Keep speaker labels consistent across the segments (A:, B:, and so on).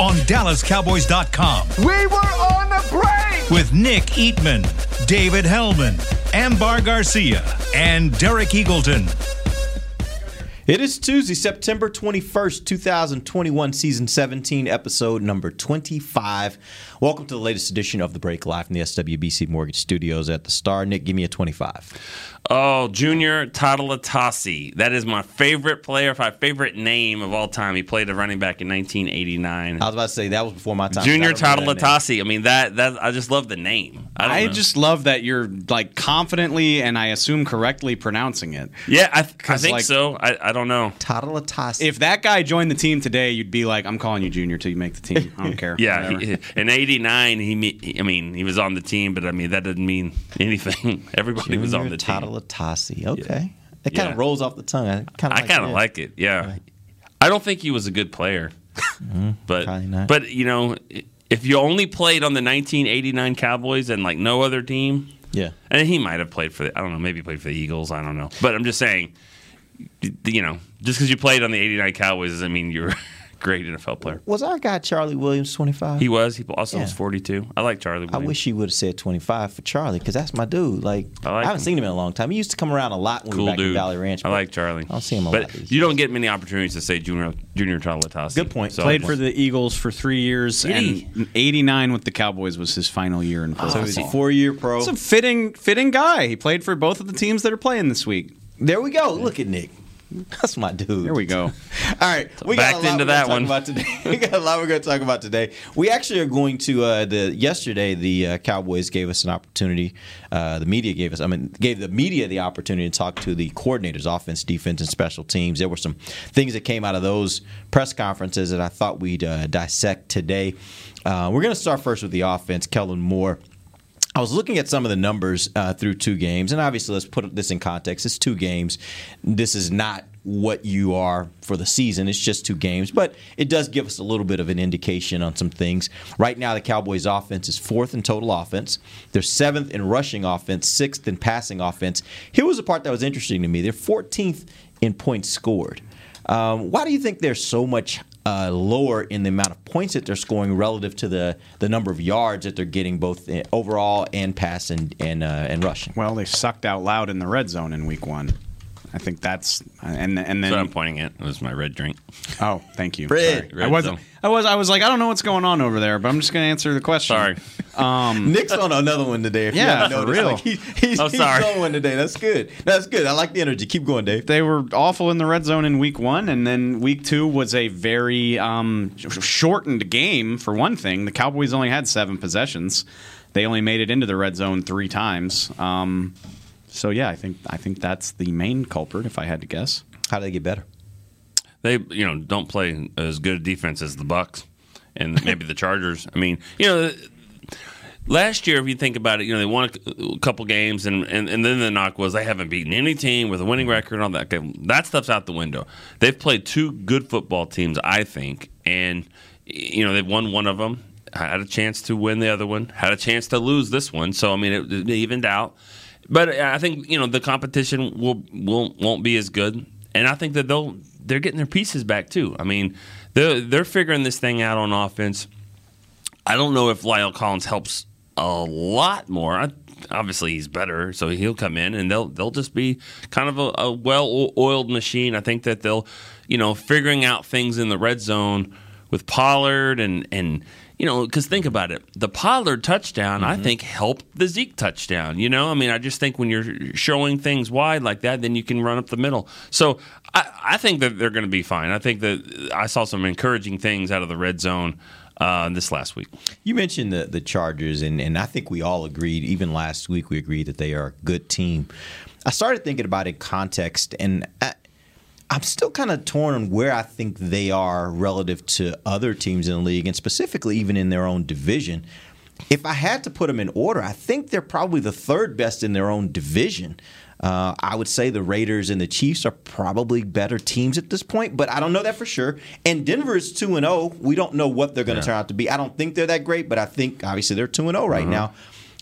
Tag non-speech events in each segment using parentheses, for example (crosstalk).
A: on DallasCowboys.com
B: We were on the break.
A: with Nick Eatman, David Helman, Ambar Garcia, and Derek Eagleton.
C: It is Tuesday, September 21st, 2021, season 17, episode number 25. Welcome to the latest edition of The Break Live from the SWBC Mortgage Studios at the Star. Nick, give me a 25.
D: Oh, Junior Tautalatasi. That is my favorite player, my favorite name of all time. He played a running back in 1989.
C: I was about to say that was before my time.
D: Junior
C: I don't remember that name.
D: Tautalatasi. I mean, that that I just love the name. I,
E: I just love that you're like confidently and I assume correctly pronouncing it.
D: yeah, I, I
E: 'Cause,
D: think
E: like-
D: so. I, I don't know.
C: Tautalatasi.
E: If that guy joined the team today, you'd be like, "I'm calling you Junior till you make the team." I don't (laughs) care.
D: Yeah, he, in '89, he, I mean, he was on the team, but I mean, that didn't mean (laughs) anything. Everybody was on
C: Junior
D: the team.
C: Tautalatasi. Okay. It kind
D: Yeah.
C: of rolls off the tongue. I kind of
D: I kind of like it. Yeah, I don't think he was a good player, mm-hmm. (laughs)
C: but not.
D: but you know, if you only played on the 1989 Cowboys and like no other team,
C: Yeah.
D: and he might have played for the I don't know, maybe played for the Eagles. I don't know, but I'm just saying, you know, just because you played on the '89 Cowboys doesn't mean you're a (laughs) great NFL player.
C: Was our guy Charlie Williams 25?
D: He was. He also was 42. I like Charlie.
C: I wish he would have said 25 for Charlie because that's my dude. Like,
D: I
C: I, haven't
D: him.
C: seen him in a long time. He used to come around a lot when we were back in. Valley Ranch.
D: I like Charlie.
C: I don't see him a
D: but
C: lot. these
D: you don't get many opportunities to say Junior Junior Talatasi.
C: Good point.
D: So,
E: Played for the Eagles for three years,
D: Did
E: and '89 with the Cowboys was his final year in oh, pro.
C: So he's a four-year pro.
E: He's a fitting, fitting guy. He played for both of the teams that are playing this week.
C: There we go. Look at Nick. (laughs) That's my dude.
E: Here we go. (laughs)
C: All right, we
D: backed
C: got a lot
D: into that one.
C: About today. (laughs) we got a lot we're going to talk about today. We actually are going to uh, the yesterday. The uh, Cowboys gave us an opportunity. Uh, the media gave us. I mean, gave the media the opportunity to talk to the coordinators, offense, defense, and special teams. There were some things that came out of those press conferences that I thought we'd uh, dissect today. Uh, we're going to start first with the offense. Kellen Moore. I was looking at some of the numbers uh, through two games, and obviously, let's put this in context. It's two games. This is not what you are for the season. It's just two games, but it does give us a little bit of an indication on some things. Right now, the Cowboys' offense is fourth in total offense. They're seventh in rushing offense, sixth in passing offense. Here was the part that was interesting to me. They're 14th in points scored. Um, why do you think they're so much uh, lower in the amount of points that they're scoring relative to the, the number of yards that they're getting both overall and pass and and, uh, and rushing?
E: Well, they sucked out loud in the red zone in week one. I think that's and and then
D: what I'm pointing at. It was my red drink.
E: oh, thank you.
C: Fred.
E: Sorry. I wasn't. I was I was like I don't know what's going on over there, but I'm just going to answer the question.
D: Sorry. (laughs)
C: Nick's on another one today. If
E: Yeah,
C: haven't
E: for real.
C: Like, he, he's,
D: Oh,
C: he's
D: sorry.
C: on one today. That's good. That's good. I like the energy. Keep going, Dave.
E: They were awful in the red zone in week one, and then week two was a very um, shortened game. For one thing, the Cowboys only had seven possessions. They only made it into the red zone three times. Um, so yeah, I think I think that's the main culprit, if I had to guess.
C: How do they get better?
D: They you know don't play as good a defense as the Bucks and maybe the Chargers. I mean, you know. Last year, if you think about it, you know they won a, a couple games, and, and, and then the knock was they haven't beaten any team with a winning record and all that. Okay, that stuff's out the window. They've played two good football teams, I think, and you know they've won one of them, had a chance to win the other one, had a chance to lose this one. So I mean, it, it evened out. But uh, I think you know the competition will will won't be as good, and I think that they'll they're getting their pieces back too. I mean, they're they're figuring this thing out on offense. I don't know if La'el Collins helps a lot more. I, obviously, he's better, so he'll come in and they'll they'll just be kind of a, a well-oiled machine. I think that they'll, you know, figuring out things in the red zone with Pollard and and you know, because think about it, the Pollard touchdown I think helped the Zeke touchdown. You know, I mean, I just think when you're showing things wide like that, then you can run up the middle. So I, I think that they're going to be fine. I think that I saw some encouraging things out of the red zone uh, this last week.
C: You mentioned the the Chargers, and, and I think we all agreed. Even last week, we agreed that they are a good team. I started thinking about it in context, and I, I'm still kind of torn on where I think they are relative to other teams in the league, and specifically even in their own division. if I had to put them in order, I think they're probably the third best in their own division. Uh, I would say the Raiders and the Chiefs are probably better teams at this point, but I don't know that for sure. And Denver is two and zero. We don't know what they're going to
D: Yeah.
C: turn out to be. I don't think they're that great, but I think obviously they're two and zero right
D: Uh-huh.
C: now.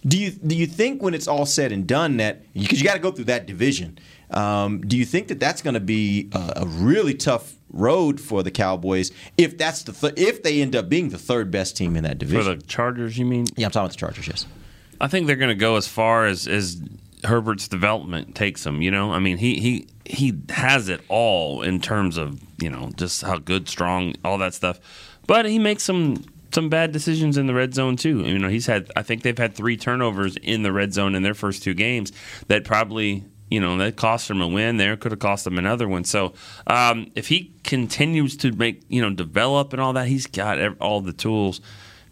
C: Do you do you think when it's all said and done that because you got to go through that division? Um, do you think that that's going to be a, a really tough road for the Cowboys if that's the th- if they end up being the third best team in that division?
D: For the Chargers, you mean?
C: yeah, I'm talking about the Chargers. Yes.
D: I think they're going to go as far as as Herbert's development takes him. You know, I mean, he he he has it all in terms of you know just how good, strong, all that stuff. But he makes some some bad decisions in the red zone too. You know, he's had I think they've had three turnovers in the red zone in their first two games that probably. You know that cost them a win. There could have cost them another one. So um, if he continues to make you know develop and all that, he's got all the tools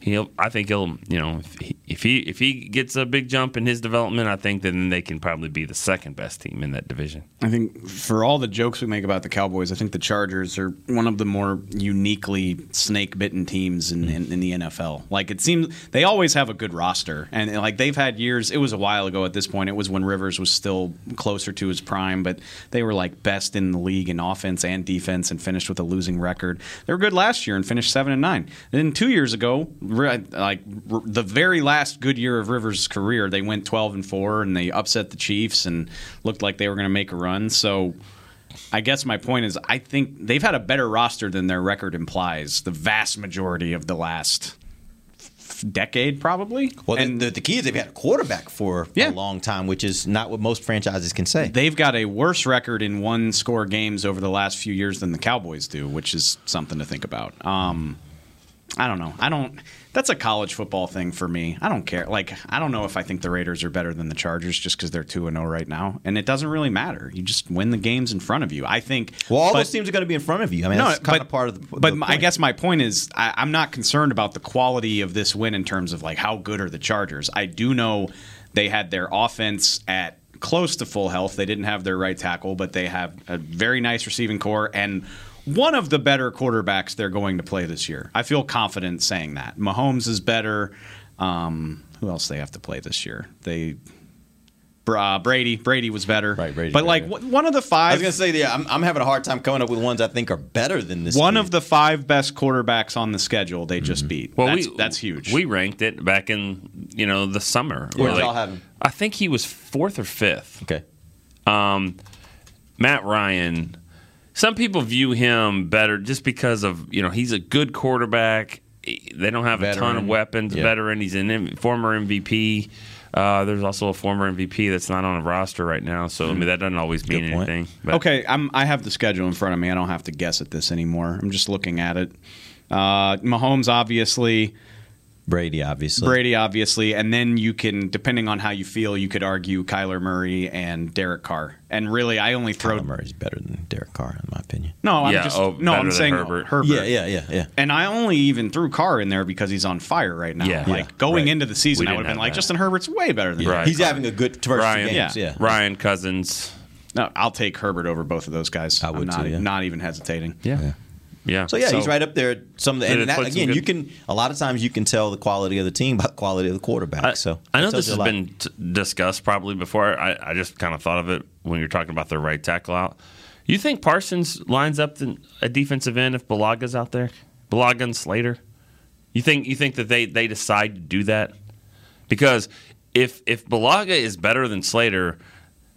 D: he'll I think he'll you know if he, if he if he gets a big jump in his development, I think then they can probably be the second best team in that division.
E: I think for all the jokes we make about the Cowboys, I think the Chargers are one of the more uniquely snake bitten teams in, in, in the NFL. Like it seems they always have a good roster, and like they've had years. It was a while ago at this point. It was when Rivers was still closer to his prime, but they were like best in the league in offense and defense, and finished with a losing record. They were good last year and finished seven and nine. then two years ago, like the very last good year of Rivers' career, they went twelve and four, and they upset the Chiefs and looked like they were going to make a run. So. I guess my point is, I think they've had a better roster than their record implies. The vast majority of the last decade, probably.
C: Well,
E: and
C: the, the key is they've had a quarterback for
E: Yeah.
C: a long time, which is not what most franchises can say.
E: they've got a worse record in one score games over the last few years than the Cowboys do, which is something to think about. Um, I don't know. I don't. That's a college football thing for me. I don't care. Like, I don't know if I think the Raiders are better than the Chargers just because they're two and zero right now, and it doesn't really matter. You just win the games in front of you. I think.
C: well, all
E: but-
C: those teams are going to be in front of you. I mean, that's kind of part of the.
E: but
C: the
E: I guess my point is, I, I'm not concerned about the quality of this win in terms of like how good are the Chargers. I do know they had their offense at close to full health. They didn't have their right tackle, but they have a very nice receiving core and one of the better quarterbacks they're going to play this year. I feel confident saying that. Mahomes is better. Um, who else they have to play this year? They. Uh, Brady, Brady was better,
C: Right, Brady's
E: but like
C: better.
E: w- one of the five.
C: I was going to say, yeah, I'm, I'm having a hard time coming up with ones I think are better than this.
E: One
C: team.
E: of the five best quarterbacks on the schedule they just beat.
D: Well,
E: that's,
D: we,
E: that's huge.
D: We ranked it back in you know the summer.
C: Where
D: We're
C: y'all have him?
D: I think he was fourth or fifth.
C: okay.
D: Um, Matt Ryan. Some people view him better just because of you know he's a good quarterback. They don't have a ton of weapons.
C: Yeah.
D: Veteran. He's a M- former MVP. Uh, there's also a former MVP that's not on a roster right now, so I mean that doesn't always mean anything. But
E: okay, I'm, I have the schedule in front of me. I don't have to guess at this anymore. I'm just looking at it. Uh, Mahomes, obviously.
C: Brady, obviously.
E: Brady, obviously, and then you can, depending on how you feel, you could argue Kyler Murray and Derek Carr. And really, I only throw
C: Kyler Murray's better than Derek Carr, in my opinion.
E: no. I'm
D: Yeah,
E: just
D: oh,
E: no. I'm saying
D: Herbert.
E: Herbert.
C: Yeah, yeah, yeah, yeah.
E: And I only even threw Carr in there because he's on fire right now.
D: Yeah.
E: like
C: Yeah,
E: going
C: right.
E: into the season,
D: We
E: I would have been like,
D: that.
E: Justin Herbert's way better than
D: Right.
C: He's having a good first
D: Ryan,
C: two games.
E: Yeah.
C: Yeah.
D: Ryan Cousins.
E: No, I'll take Herbert over both of those guys.
C: I would
E: I'm not,
C: too, yeah.
E: not even hesitating.
D: Yeah. Yeah.
C: So yeah, he's right up there. Some of the, and that, again,
D: good-
C: you can a lot of times you can tell the quality of the team by the quality of the quarterback.
D: I,
C: so
D: I know this has been t- discussed probably before. I, I just kind of thought of it when you're talking about the right tackle out. You think Parsons lines up the, a defensive end if Bulaga's out there? Bulaga and Slater? You think you think that they, they decide to do that? Because if if Bulaga is better than Slater,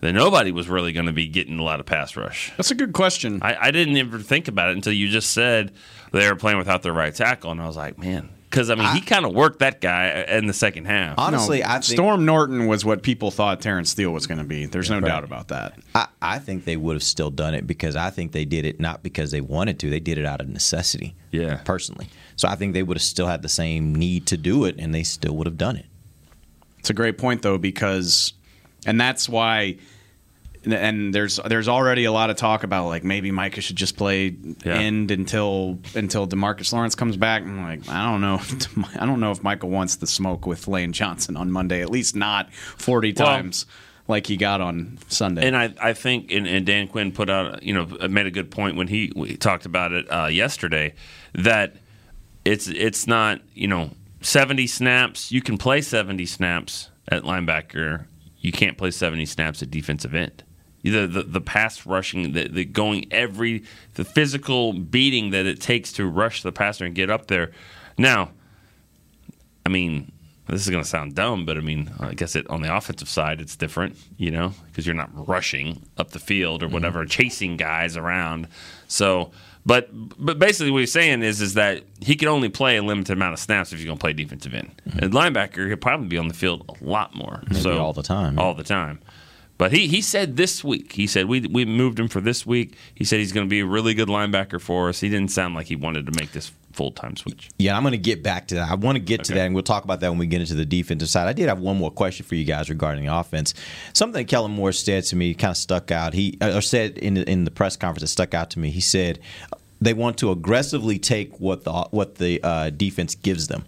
D: then nobody was really going to be getting a lot of pass rush.
E: That's a good question.
D: I, I didn't ever think about it until you just said they were playing without their right tackle, and I was like, man, because I mean he kind of worked that guy in the second half.
C: honestly,
E: No,
C: I think
E: Storm Norton was what people thought Terrence Steele was going to be. There's no doubt about that.
C: I, I think they would have still done it because I think they did it not because they wanted to. They did it out of necessity.
D: Yeah.
C: Personally. So I think they would have still had the same need to do it and they still would have done it.
E: It's a great point though because, and that's why. And there's there's already a lot of talk about like maybe Micah should just play
D: Yeah.
E: end until until Demarcus Lawrence comes back. I'm like I don't know (laughs) I don't know if Micah wants the smoke with Lane Johnson on Monday at least not 40
D: Well-
E: times like he got on Sunday.
D: And I, I think, and, and Dan Quinn put out, you know, made a good point when he we talked about it uh, yesterday that it's it's not, you know, 70 snaps. You can play 70 snaps at linebacker. You can't play 70 snaps at defensive end. The, the, the pass rushing, the, the going every, the physical beating that it takes to rush the passer and get up there. Now, I mean, this is going to sound dumb, but I mean, I guess it on the offensive side, it's different, you know, because you're not rushing up the field or mm-hmm. whatever, chasing guys around. So, but but basically, what he's saying is is that he can only play a limited amount of snaps if he's going to play defensive end. Mm-hmm. And linebacker, he'll probably be on the field a lot more.
C: Maybe
D: so
C: all the time, yeah.
D: all the time. But he, he said this week, he said we we moved him for this week. He said he's going to be a really good linebacker for us. He didn't sound like he wanted to make this full time switch.
C: Yeah, I'm going to get back to that. I want to get to that, and we'll talk about that when we get into the defensive side. I did have one more question for you guys regarding the offense. Something that Kellen Moore said to me kind of stuck out. He uh, or said in the, in the press conference that stuck out to me. He said they want to aggressively take what the what the uh, defense gives them.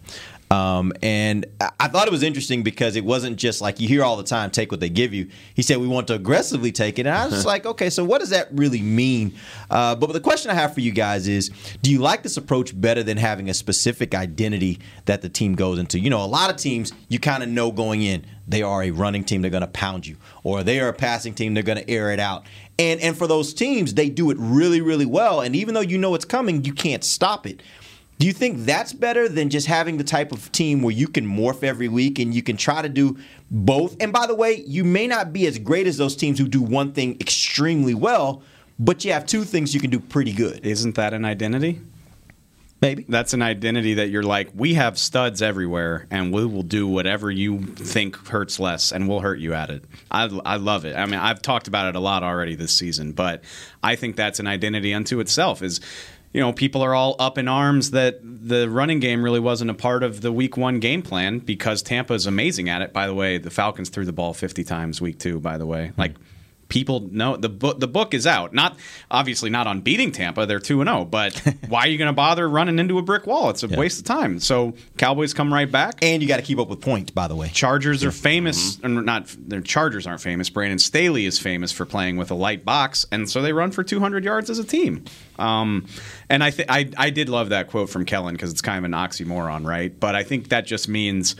C: Um, and I- thought it was interesting because it wasn't just like you hear all the time, take what they give you. He said, we want to aggressively take it. And I was just (laughs) like, okay, so what does that really mean? Uh, but the question I have for you guys is do you like this approach better than having a specific identity that the team goes into? You know, a lot of teams, you kind of know going in, they are a running team, they're going to pound you, or they are a passing team, they're going to air it out. And, and for those teams, they do it really, really well. And even though you know it's coming, you can't stop it. Do you think that's better than just having the type of team where you can morph every week and you can try to do both? And by the way, you may not be as great as those teams who do one thing extremely well, but you have two things you can do pretty good.
E: Isn't that an identity?
C: Maybe.
E: That's an identity that you're like, we have studs everywhere, and we will do whatever you think hurts less, and we'll hurt you at it. I, I love it. I mean, I've talked about it a lot already this season, but I think that's an identity unto itself. Is you know, people are all up in arms that the running game really wasn't a part of the week one game plan because Tampa is amazing at it. By the way, the Falcons threw the ball 50 times week two, by the way. Like, people know the book the book is out not obviously not on beating tampa they're 2 and 0 but (laughs) why are you going to bother running into a brick wall it's a waste of time so cowboys come right back
C: And you got to keep up with points, by the way.
E: Chargers are famous, or not their Chargers aren't famous. Brandon Staley is famous for playing with a light box, and so they run for 200 yards as a team. Um, and I, th- I I did love that quote from Kellen because it's kind of an oxymoron, right? But I think that just means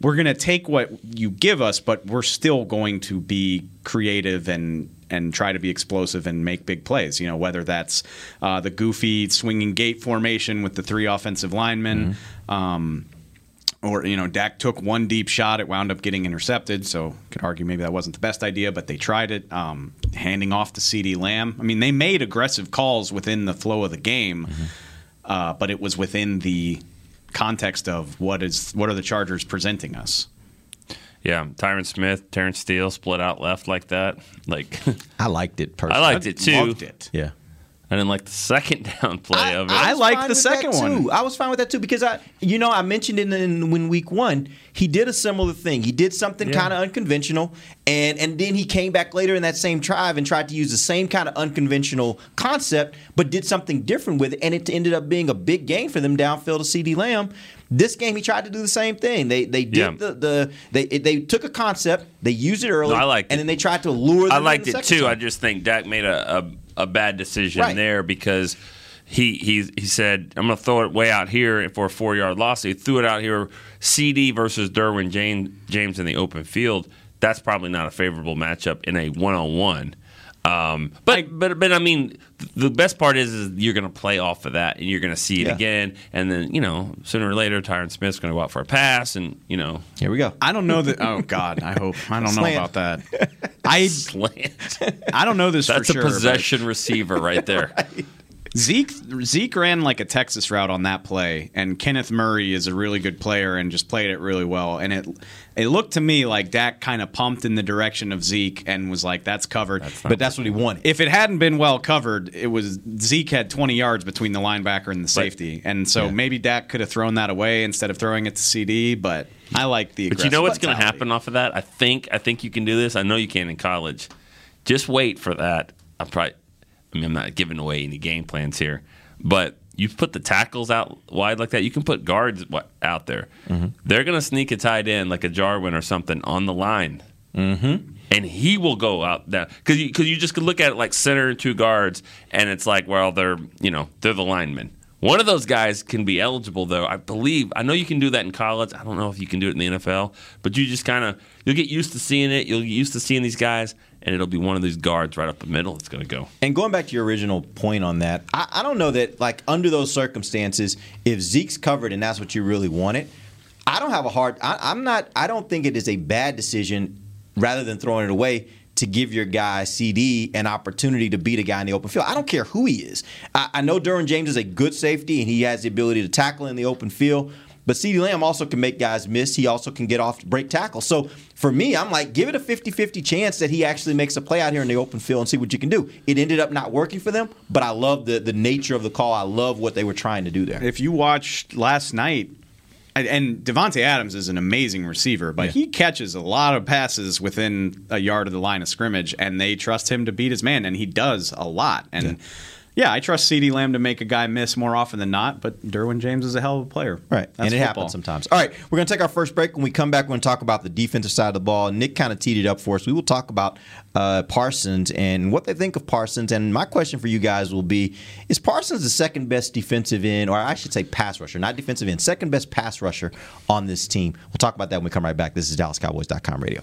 E: we're going to take what you give us, but we're still going to be creative and and try to be explosive and make big plays. You know, whether that's uh, the goofy swinging gate formation with the three offensive linemen. Um, or you know, Dak took one deep shot. It wound up getting intercepted. So could argue maybe that wasn't the best idea, but they tried it. Um, handing off to CeeDee Lamb. I mean, they made aggressive calls within the flow of the game, uh, but it was within the context of what is what are the Chargers presenting us.
D: Yeah, Tyron Smith, Terrence Steele split out left like that. Like (laughs)
C: I liked it personally.
D: I liked it too.
E: Loved it.
C: Yeah.
D: I didn't like the second (laughs) down play of it.
E: I
C: was
E: liked
C: fine
E: the second one.
C: too. I was fine with that too because I, you know, I mentioned in, in when week one he did a similar thing. He did something
D: Yeah.
C: kind of unconventional, and and then he came back later in that same drive and tried to use the same kind of unconventional concept, but did something different with it, and it ended up being a big gain for them downfield to CeeDee Lamb. This game, he tried to do the same thing. They they did
D: Yeah.
C: the, the they they took a concept, they used it early,
D: No, I liked
C: and
D: it.
C: then they tried to lure. Them
D: I
C: in
D: liked
C: the
D: it
C: second
D: too. I just think Dak made a, a, a bad decision
C: Right.
D: there because he he he said I'm going to throw it way out here for a four yard loss. He threw it out here. CD versus Derwin James James in the open field. That's probably not a favorable matchup in a one on one. Um, but but but I mean, the best part is, is you're going to play off of that, and you're going to see it
C: Yeah.
D: again, and then you know sooner or later, Tyron Smith's going to go out for a pass, and you know
C: Here we go.
E: I don't know that. Oh God, I hope I don't know about that. (laughs) I
D: slant.
E: I don't know this
D: That's
E: for sure.
D: a
E: but-
D: possession receiver right there. (laughs)
E: Zeke Zeke ran like a Texas route on that play, and Kenneth Murray is a really good player and just played it really well. And it it looked to me like Dak kind of pumped in the direction of Zeke and was like, "That's covered."
C: But that's what he wanted.
E: if it hadn't been well covered, it was Zeke had 20 yards between the linebacker and the safety, and so
C: Yeah.
E: maybe Dak could have thrown that away instead of throwing it to CD. But I like the.
D: But you know what's going to happen off of that? I think I think you can do this. I know you can in college. Just wait for that. I'm probably. I mean, I'm not giving away any game plans here, but you put the tackles out wide like that. You can put guards out there. They're going to sneak a tight end like a Jarwin or something on the line. Mm-hmm. And he will go out there because you, 'cause you just could look at it like center and two guards, and it's like, well, they're you know they're the linemen. One of those guys can be eligible, though. I believe. I know you can do that in college. I don't know if you can do it in the NFL, but you just kind of you'll get used to seeing it. You'll get used to seeing these guys, and it'll be one of these guards right up the middle that's going to go.
C: And going back to your original point on that, I, I don't know that like under those circumstances, if Zeke's covered and that's what you really wanted, I don't have a hard. I'm not. I don't think it is a bad decision rather than throwing it away to give your guy CD an opportunity to beat a guy in the open field. I don't care who he is. I, I know Derwin James is a good safety and he has the ability to tackle in the open field. But CeeDee Lamb also can make guys miss. He also can get off break tackle. So for me, I'm like, give it a 50 50 chance that he actually makes a play out here in the open field and see what you can do. It ended up not working for them, but I love the, the nature of the call. I love what they were trying to do there.
E: If you watched last night, and- Davante Adams is an amazing receiver, but
C: Yeah.
E: he catches a lot of passes within a yard of the line of scrimmage, and they trust him to beat his man, and he does a lot. And yeah, I trust CeeDee Lamb to make a guy miss more often than not, but Derwin James is a hell of a player.
C: Right.
E: That's
C: and it
E: football.
C: happens sometimes. All right. We're going to take our first break. When we come back, we're going to talk about the defensive side of the ball. Nick kind of teed it up for us. We will talk about uh, Parsons and what they think of Parsons. And my question for you guys will be Is Parsons the second best defensive end, or I should say pass rusher, not defensive end, second best pass rusher on this team? We'll talk about that when we come right back. This is DallasCowboys.com radio.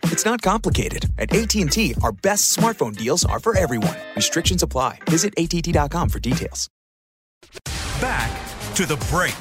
F: It's not complicated. At AT&T, our best smartphone deals are for everyone. Restrictions apply. Visit att.com for details.
A: Back to the break.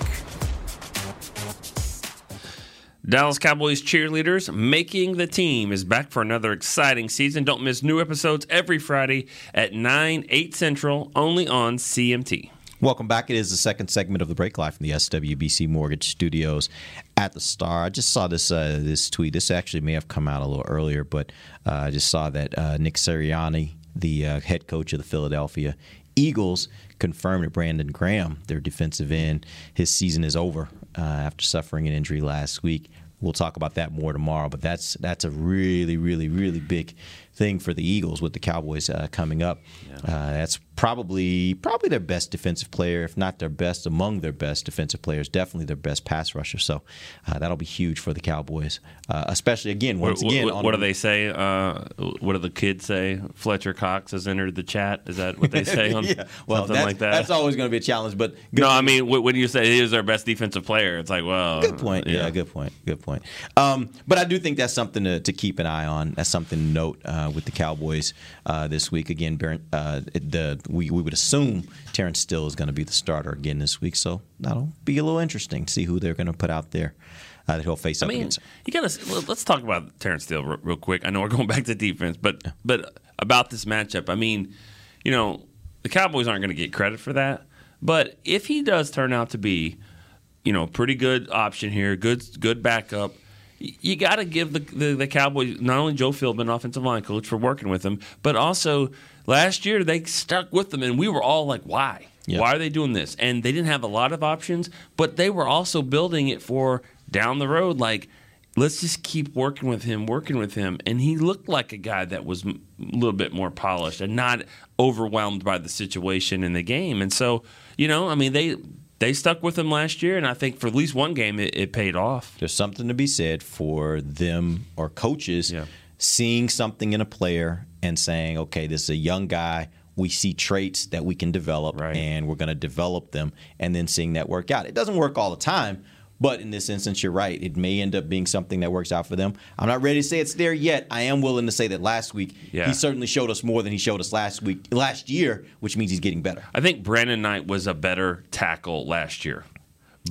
D: Dallas Cowboys cheerleaders making the team is back for another exciting season. Don't miss new episodes every Friday at 9, 8 Central, only on CMT.
C: Welcome back. It is the second segment of the break live from the SWBC Mortgage Studios at the Star. I just saw this uh, this tweet. This actually may have come out a little earlier, but uh, I just saw that uh, Nick Sirianni, the uh, head coach of the Philadelphia Eagles, confirmed that Brandon Graham, their defensive end, his season is over uh, after suffering an injury last week. We'll talk about that more tomorrow, but that's that's a really, really, really big thing for the Eagles with the Cowboys uh, coming up. Uh, that's probably probably their best defensive player, if not their best, among their best defensive players. Definitely their best pass rusher. So uh, that'll be huge for the Cowboys, uh, especially again once
D: what,
C: again.
D: what, what do they say? Uh, what do the kids say? Fletcher Cox has entered the chat. Is that what they say? (laughs) On
C: yeah, well,
D: something
C: that's,
D: like that.
C: that's always going to be a challenge. But good
D: no,
C: for
D: I mean wh- when you say he is our best defensive player, it's like, well,
C: Good point. Yeah. good point. Good point. Um, but I do think that's something to, to keep an eye on. That's something to note uh, with the Cowboys uh, this week. Again, Baron, uh, the we, we would assume Terrence Steele is going to be the starter again this week. So that'll be a little interesting to see who they're going to put out there uh, that he'll face
D: I
C: up
D: mean,
C: against.
D: you got to let's talk about Terrence Steele real, real quick. I know we're (laughs) going back to defense, but but about this matchup, I mean, you know, the Cowboys aren't going to get credit for that. But if he does turn out to be, you know, pretty good option here, good good backup, you got to give the, the the Cowboys not only Joe Philbin, offensive line coach, for working with them, but also last year they stuck with them, and we were all like, why?
C: Yeah.
D: Why are they doing this? And they didn't have a lot of options, but they were also building it for down the road. Like, let's just keep working with him, working with him. And he looked like a guy that was a little bit more polished and not overwhelmed by the situation in the game. And so, you know, I mean, they they stuck with him last year, and I think for at least one game, it, it paid off.
C: There's something to be said for them or coaches seeing something in a player and saying, okay, this is a young guy. We see traits that we can develop, and we're going to develop them, and then seeing that work out. It doesn't work all the time, but in this instance, you're right. It may end up being something that works out for them. I'm not ready to say it's there yet. I am willing to say that last week
D: Yeah.
C: he certainly showed us more than he showed us last week, last year, which means he's getting better.
D: I think Brandon Knight was a better tackle last year.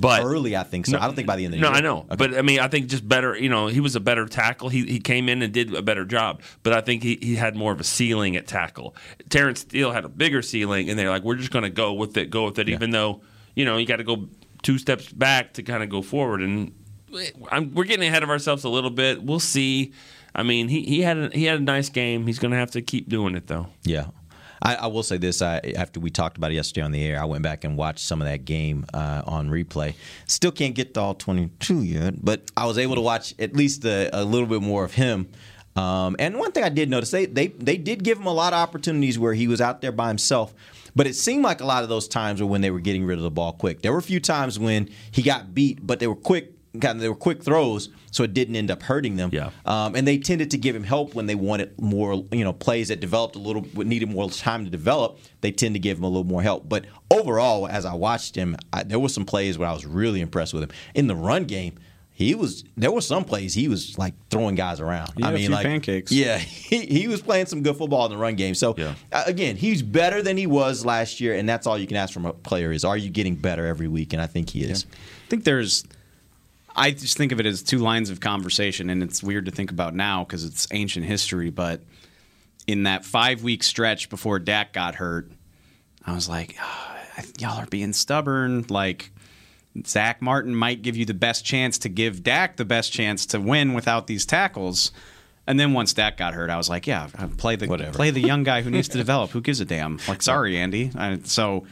D: But
C: early, I think so. I don't think by the end of the
D: no,
C: year.
D: No, I know, but I mean, I think just better. You know, he was a better tackle. He he came in and did a better job. But I think he, he had more of a ceiling at tackle. Terrence Steele had a bigger ceiling, and they're like, we're just going to go with it, go with it, even though you know you got to go two steps back to kind of go forward. And I'm, we're getting ahead of ourselves a little bit. We'll see. I mean, he, he had a, he had a nice game. He's going to have to keep doing it though.
C: Yeah. I, I will say this: I, after we talked about it yesterday on the air, I went back and watched some of that game uh, on replay. Still can't get to all 22 yet, but I was able to watch at least a, a little bit more of him. Um, and one thing I did notice, they, they they did give him a lot of opportunities where he was out there by himself. But it seemed like a lot of those times were when they were getting rid of the ball quick. There were a few times when he got beat, but they were quick kind of they were quick throws, so it didn't end up hurting them. Yeah. Um, and they tended to give him help when they wanted more, you know, plays that developed a little, needed more time to develop. They tend to give him a little more help. But overall, as I watched him, I, there were some plays where I was really impressed with him in the run game. He was there were some plays he was like throwing guys around.
E: He
C: I mean, like
E: pancakes.
C: Yeah, (laughs) he, he was playing some good football in the run game. So uh, again, he's better than he was last year, and that's all you can ask from a player is: Are you getting better every week? And I think he is.
E: I think there's. I just think of it as two lines of conversation, and it's weird to think about now because it's ancient history. But in that five week stretch before Dak got hurt, I was like, "Ah, y'all are being stubborn. Like, Zack Martin might give you the best chance to give Dak the best chance to win without these tackles. And then once Dak got hurt, I was like, yeah, play the Whatever. play the young guy who needs to (laughs) develop. Who gives a damn? Like, sorry, Andy. I, so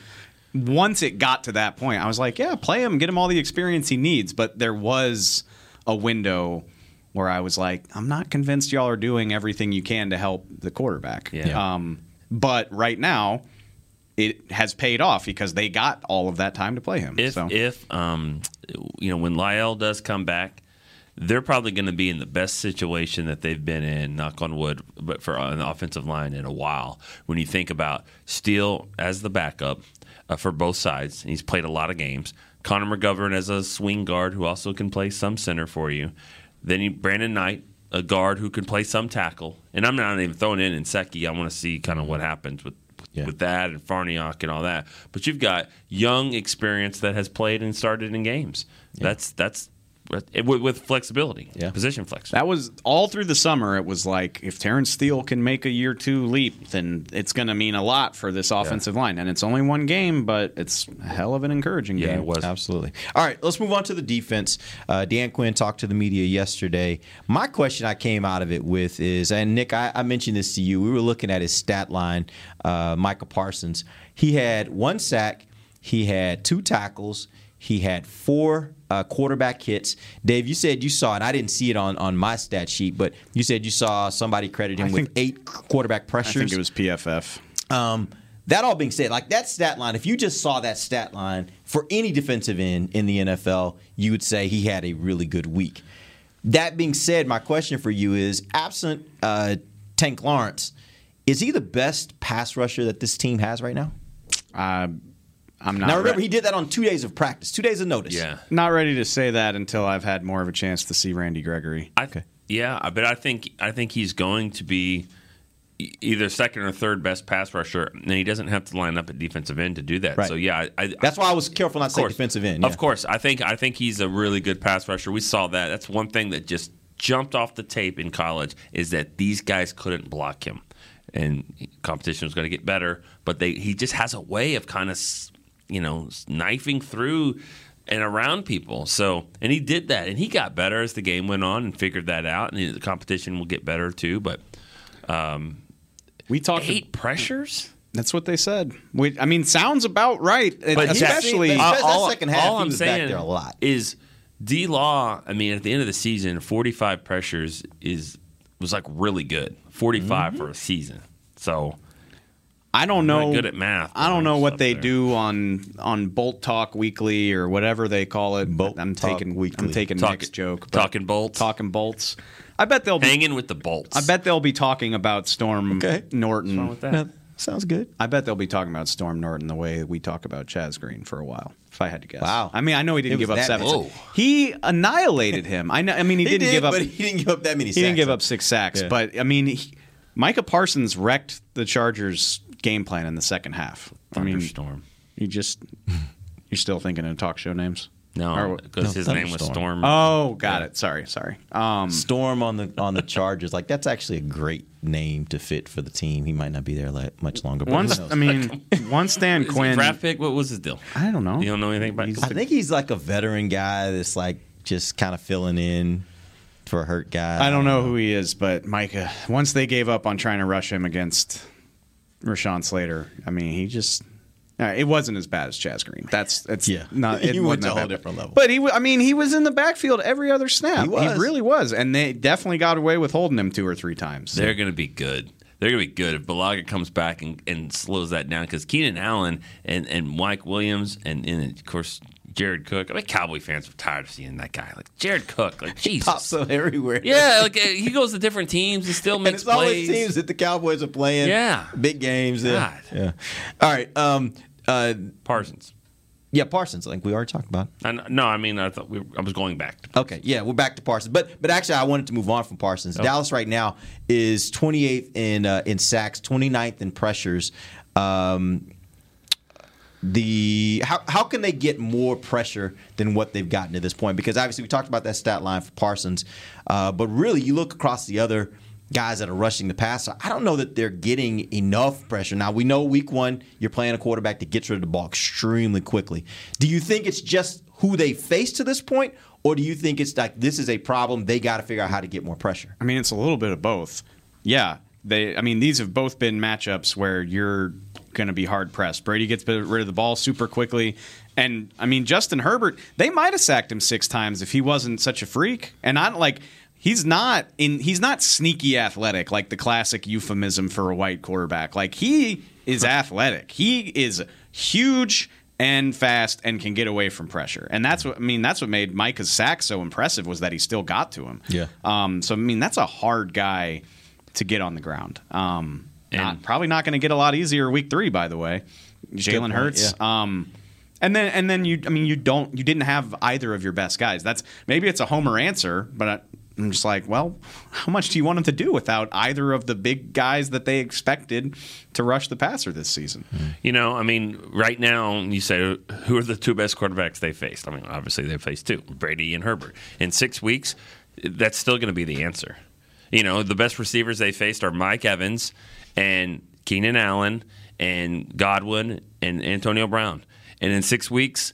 E: once it got to that point, I was like, yeah, play him, get him all the experience he needs. But there was a window where I was like, I'm not convinced y'all are doing everything you can to help the quarterback.
D: Yeah.
E: Um, but right now, it has paid off because they got all of that time to play him.
D: If
E: so.
D: if um, you know when La'el does come back, they're probably going to be in the best situation that they've been in. Knock on wood, but for an offensive line in a while. When you think about Steele as the backup uh, for both sides, he's played a lot of games. Connor McGovern as a swing guard who also can play some center for you. Then you Brandon Knight, a guard who can play some tackle. And I'm not even throwing in Nsekhe. I want to see kind of what happens with with that and Farniok and all that. But you've got young experience that has played and started in games. That's that's with, with flexibility, yeah. position flex.
E: That was all through the summer. It was like if Terrence Steele can make a year two leap, then it's going to mean a lot for this offensive line. And it's only one game, but it's a hell of an encouraging game.
C: it was Absolutely. All right, let's move on to the defense. Uh, Dan Quinn talked to the media yesterday. My question I came out of it with is, and Nick, I, I mentioned this to you. We were looking at his stat line, uh, Micah Parsons. He had one sack, he had two tackles, he had four uh, quarterback hits. Dave, you said you saw it. I didn't see it on, on my stat sheet, but you said you saw somebody credit him
E: I
C: with
E: think-
C: eight quarterback pressures.
E: I think it was PFF.
C: Um, that all being said, like that stat line, if you just saw that stat line for any defensive end in the NFL, you would say he had a really good week. That being said, my question for you is absent uh, Tank Lawrence, is he the best pass rusher that this team has right now?
E: Uh, I'm not.
C: now, remember,
E: re-
C: he did that on two days of practice, two days of notice.
D: Yeah.
E: not ready to say that until I've had more of a chance to see Randy Gregory.
D: I, Yeah, but I think I think he's going to be either second or third best pass rusher, and he doesn't have to line up at defensive end to do that.
C: Right.
D: So yeah, I, I,
C: That's why I was careful not to
D: Of
C: say defensive end. yeah.
D: Of course, I think I think he's a really good pass rusher. We saw that. That's one thing that just jumped off the tape in college is that these guys couldn't block him, and competition was going to get better. But they he just has a way of kind of you know knifing through. and around people. So, and he did that, and he got better as the game went on and figured that out. And the competition will get better too. But um,
E: we talked
D: eight pressures.
E: That's what they said. We, I mean, sounds about right.
D: But
E: especially
D: all, all,
C: second half,
D: all I'm
C: was back
D: saying
C: there a lot.
D: is D Law. I mean, at the end of the season, 45 pressures is was like really good. 45 for a season. So
E: I don't
D: I'm
E: know.
D: not good at math.
E: I don't know what they do on on Bolt Talk Weekly or whatever they call it. Bolt I'm
C: Talk
E: taking
C: Weekly.
E: I'm taking
D: Talk-
E: Nick's joke. but-
D: talking bolts.
E: Talking bolts. I bet they'll be
D: hanging with the bolts.
E: I bet they'll be talking about Storm Norton.
D: wrong with that?
C: Sounds good.
E: I bet they'll be talking about Storm Norton the way we talk about Chaz Green for a while. If I had to guess.
C: Wow.
E: I mean, I know he didn't give up
C: that
E: seven.
C: many. Whoa.
E: He annihilated him. I know. I mean, he,
C: He
E: didn't
C: did,
E: give up.
C: but he didn't give up that many
E: He didn't give up six sacks,
C: Yeah.
E: but I mean, he, Micah Parsons wrecked the Chargers' game plan in the second half. I mean,
D: Thunderstorm.
E: you just you're still thinking of talk show names?
D: No,
E: Or-
D: because his name was Storm.
E: Oh, got it. Sorry, sorry. Um,
C: Storm on the on the Chargers, like that's actually a great name to fit for the team. He might not be there like, much longer. But
E: once? I mean, (laughs) once Dan
D: Is (laughs)
E: Quinn.
D: draft pick. What was his deal?
E: I don't know.
D: You don't know anything about.
C: I think he's like a veteran guy that's like just kind of filling in for a hurt guy.
E: I don't know who he is, but Micah. Once they gave up on trying to rush him against Rashawn Slater, I mean, he just. uh, it wasn't as bad as Chaz Green. That's it's
C: Yeah.
E: not. (laughs)
C: He went to a whole different level.
E: But he, I mean, he was in the backfield every other snap.
C: He was.
E: really was, and they definitely got away with holding him two or three times.
D: They're going to be good. They're going to be good if Bulaga comes back and, and slows that down because Keenan Allen and, and Mike Williams and, and of course Jared Cook. I mean, Cowboy fans are tired of seeing that guy. Like Jared Cook, like Jesus,
C: Pops up everywhere.
D: yeah, like uh, he goes to different teams and still (laughs)
C: and
D: makes
C: it's always
D: plays.
C: teams that the Cowboys are playing.
D: Yeah.
C: big games. Yeah.
D: God.
C: yeah. All right. Um. Uh.
D: Parsons.
C: Yeah, Parsons. I think we already talked about.
D: I, no, I mean I thought we were, I was going back. To,
C: Okay, yeah, we're back to Parsons, but but actually, I wanted to move on from Parsons.
D: Oh.
C: Dallas right now is 28th in uh, in sacks, 29th in pressures. Um, the how how can they get more pressure than what they've gotten to this point? Because obviously, we talked about that stat line for Parsons, uh, but really, you look across the other guys that are rushing the passer. I don't know that they're getting enough pressure. Now we know week one, you're playing a quarterback that gets rid of the ball extremely quickly. Do you think it's just who they face to this point, or do you think it's like this is a problem they got to figure out how to get more pressure?
E: I mean, it's a little bit of both. Yeah, they. I mean, these have both been matchups where you're going to be hard pressed. Brady gets rid of the ball super quickly, and I mean, Justin Herbert. They might have sacked him six times if he wasn't such a freak. And I like. He's not in. He's not sneaky athletic like the classic euphemism for a white quarterback. Like he is athletic. He is huge and fast and can get away from pressure. And that's what I mean. That's what made Micah's sack so impressive was that he still got to him.
C: Yeah.
E: Um, so I mean, that's a hard guy to get on the ground. Um, not, probably not going to get a lot easier week three. By the way, Jalen
C: point,
E: Hurts. Um, and then and then you, I mean, you don't, you didn't have either of your best guys. That's maybe it's a homer answer, but. I, I'm just like, well, how much do you want them to do without either of the big guys that they expected to rush the passer this season?
D: You know, I mean, right now you say who are the two best quarterbacks they faced? I mean, obviously they faced two, Brady and Herbert. In six weeks, that's still going to be the answer. You know, the best receivers they faced are Mike Evans and Keenan Allen and Godwin and Antonio Brown. And in six weeks,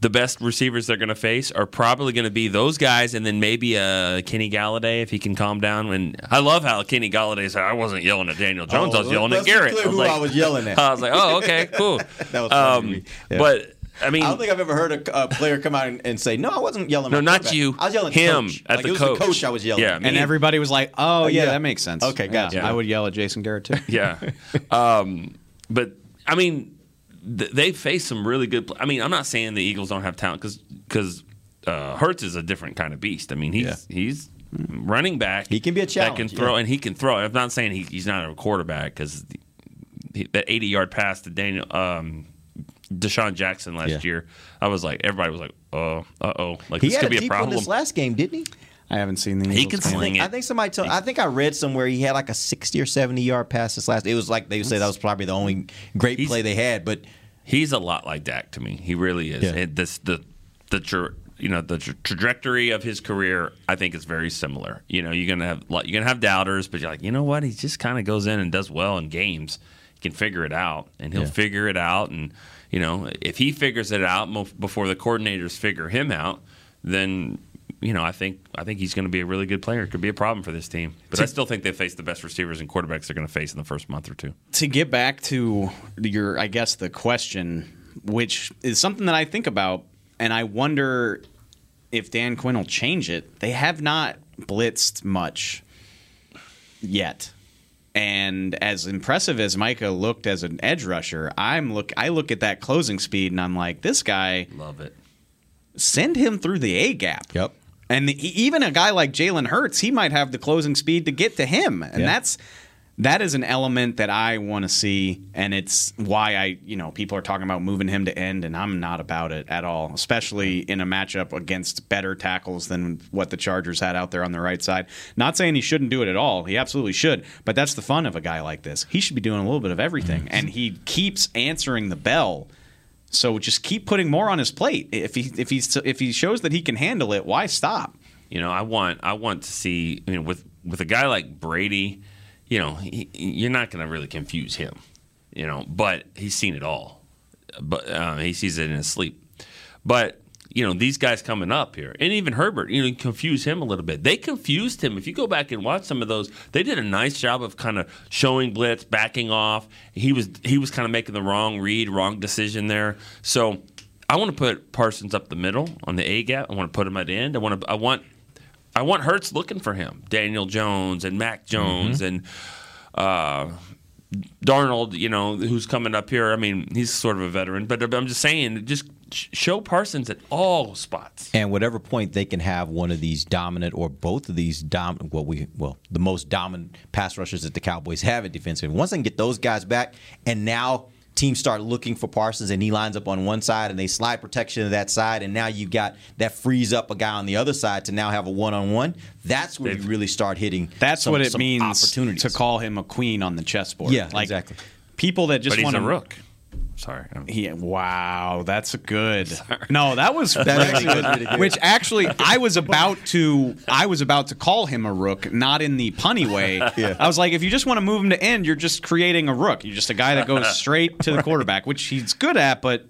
D: the best receivers they're going to face are probably going to be those guys, and then maybe uh, Kenny Golladay if he can calm down. And I love how Kenny Golladay said, "I wasn't yelling at Daniel Jones, I was
C: Oh,
D: yelling at Garrett."
C: clear who
D: like,
C: I was yelling at. (laughs)
D: I was like, "Oh, okay, cool." (laughs)
C: That was
D: um,
C: me. Yeah.
D: But I mean,
C: I don't think I've ever heard a, a player come out and, and say, "No, I wasn't yelling."
D: No,
C: at my
D: not you.
C: I was yelling at
D: Him,
C: coach.
D: at
C: like,
D: the
C: it was
D: coach.
C: the coach I was yelling.
D: Yeah,
C: at.
D: me
E: And everybody was like, "Oh yeah,
C: yeah.
E: that makes sense."
C: Okay, gotcha.
E: I would yell at Jason Garrett too.
D: yeah. (laughs) Um, but I mean, th- they face some really good. Pl- I mean, I'm not saying the Eagles don't have talent because because uh, Hurts is a different kind of beast. I mean, he's he's running back.
C: He can be a
D: that can throw
C: yeah.
D: and he can throw. I'm not saying he, he's not a quarterback because that 80 yard pass to Daniel. Um, DeSean Jackson last
C: Yeah.
D: year, I was like, everybody was like, "Oh, uh oh, like
C: He
D: this
C: had
D: could
C: a
D: be a problem."
C: this last game, didn't he?
E: I haven't seen the.
D: He
E: Eagles
D: can
E: game.
D: sling
C: I
D: it.
C: think somebody told. I think I read somewhere he had like a sixty or seventy yard pass this last. It was like they would say that was probably the only great play they had. But
D: He's a lot like Dak to me. He really is.
C: Yeah.
D: This the the tra- you know the tra- trajectory of his career, I think, is very similar. You know, you're gonna have you're gonna have doubters, but you're like, you know what? He just kind of goes in and does well in games. He can figure it out, and he'll
C: Yeah.
D: figure it out. And you know, if he figures it out before the coordinators figure him out, then you know, I think I think he's going to be a really good player. It could be a problem for this team, but I still think they face the best receivers and quarterbacks they're going to face in the first month or two.
E: to get back to your i guess the question which is something that i think about and i wonder if dan quinn will change it they have not blitzed much yet and as impressive as micah looked as an edge rusher i'm look i look at that closing speed and i'm like this guy
D: Love it.
E: send him through the a gap
C: Yep.
E: and he, even a guy like Jalen Hurts, he might have the closing speed to get to him, and
C: Yeah.
E: that's that is an element that I want to see, and it's why I, you know, people are talking about moving him to end, and I'm not about it at all, especially in a matchup against better tackles than what the Chargers had out there on the right side. Not saying he shouldn't do it at all, he absolutely should, but that's the fun of a guy like this. He should be doing a little bit of everything, mm-hmm. and he keeps answering the bell. So just keep putting more on his plate. If he if he if he shows that he can handle it, why stop?
D: You know, I want I want to see you know with with a guy like Brady, you know, he, you're not going to really confuse him, you know, but he's seen it all, but uh, he sees it in his sleep. But you know, these guys coming up here, and even Herbert, you know, confuse him a little bit. They confused him. If you go back and watch some of those, they did a nice job of kind of showing blitz, backing off. He was he was kind of making the wrong read, wrong decision there. So I want to put Parsons up the middle on the A gap. I want to put him at the end. I want to I want I want Hurts looking for him. Daniel Jones and Mac Jones and uh, Darnold, you know, who's coming up here. I mean, he's sort of a veteran, but I'm just saying, just show Parsons at all spots.
C: And whatever point they can have one of these dominant or both of these dominant, well, we well the most dominant pass rushers that the Cowboys have at defensive. Once they can get those guys back, and now teams start looking for Parsons, and he lines up on one side, and they slide protection to that side, and now you've got that frees up a guy on the other side to now have a one-on-one. That's where you really start hitting.
E: That's
C: some-
E: what it
C: some
E: means to call him a queen on the chessboard.
C: Yeah,
E: like,
C: exactly.
E: People that just
D: But he's
E: want
D: a
E: to
D: rook. Sorry.
E: He, wow, that's good. No, that was
C: That
E: really
C: actually was
E: good.
C: really good.
E: Which actually, I was about to, I was about to call him a rook, not in the punny way.
C: Yeah.
E: I was like, if you just want to move him to end, you're just creating a rook. You're just a guy that goes straight to the quarterback, which he's good at, but.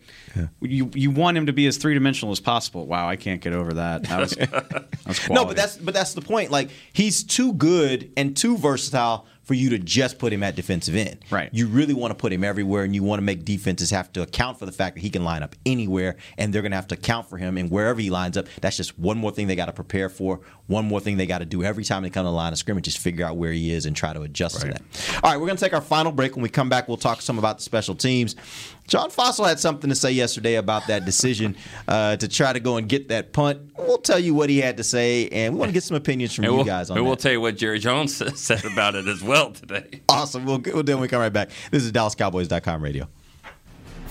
E: You you want him to be as three dimensional as possible. Wow, I can't get over that. That was, that was. (laughs)
C: No, but that's but that's the point. Like he's too good and too versatile for you to just put him at defensive end.
E: Right.
C: You really want to put him everywhere, and you want to make defenses have to account for the fact that he can line up anywhere, and they're going to have to account for him and wherever he lines up. That's just one more thing they got to prepare for. One more thing they got to do every time they come to the line of scrimmage, just figure out where he is and try to adjust to that. All right, we're going to take our final break. When we come back, we'll talk some about the special teams. John Fassel had something to say yesterday about that decision uh, to try to go and get that punt. We'll tell you what he had to say, and we want to get some opinions from
D: And
C: you
D: we'll,
C: guys on
D: and
C: that.
D: we'll tell you what Jerry Jones (laughs) said about it as well today.
C: awesome. We'll, we'll do it when we come right back. This is DallasCowboys.com radio.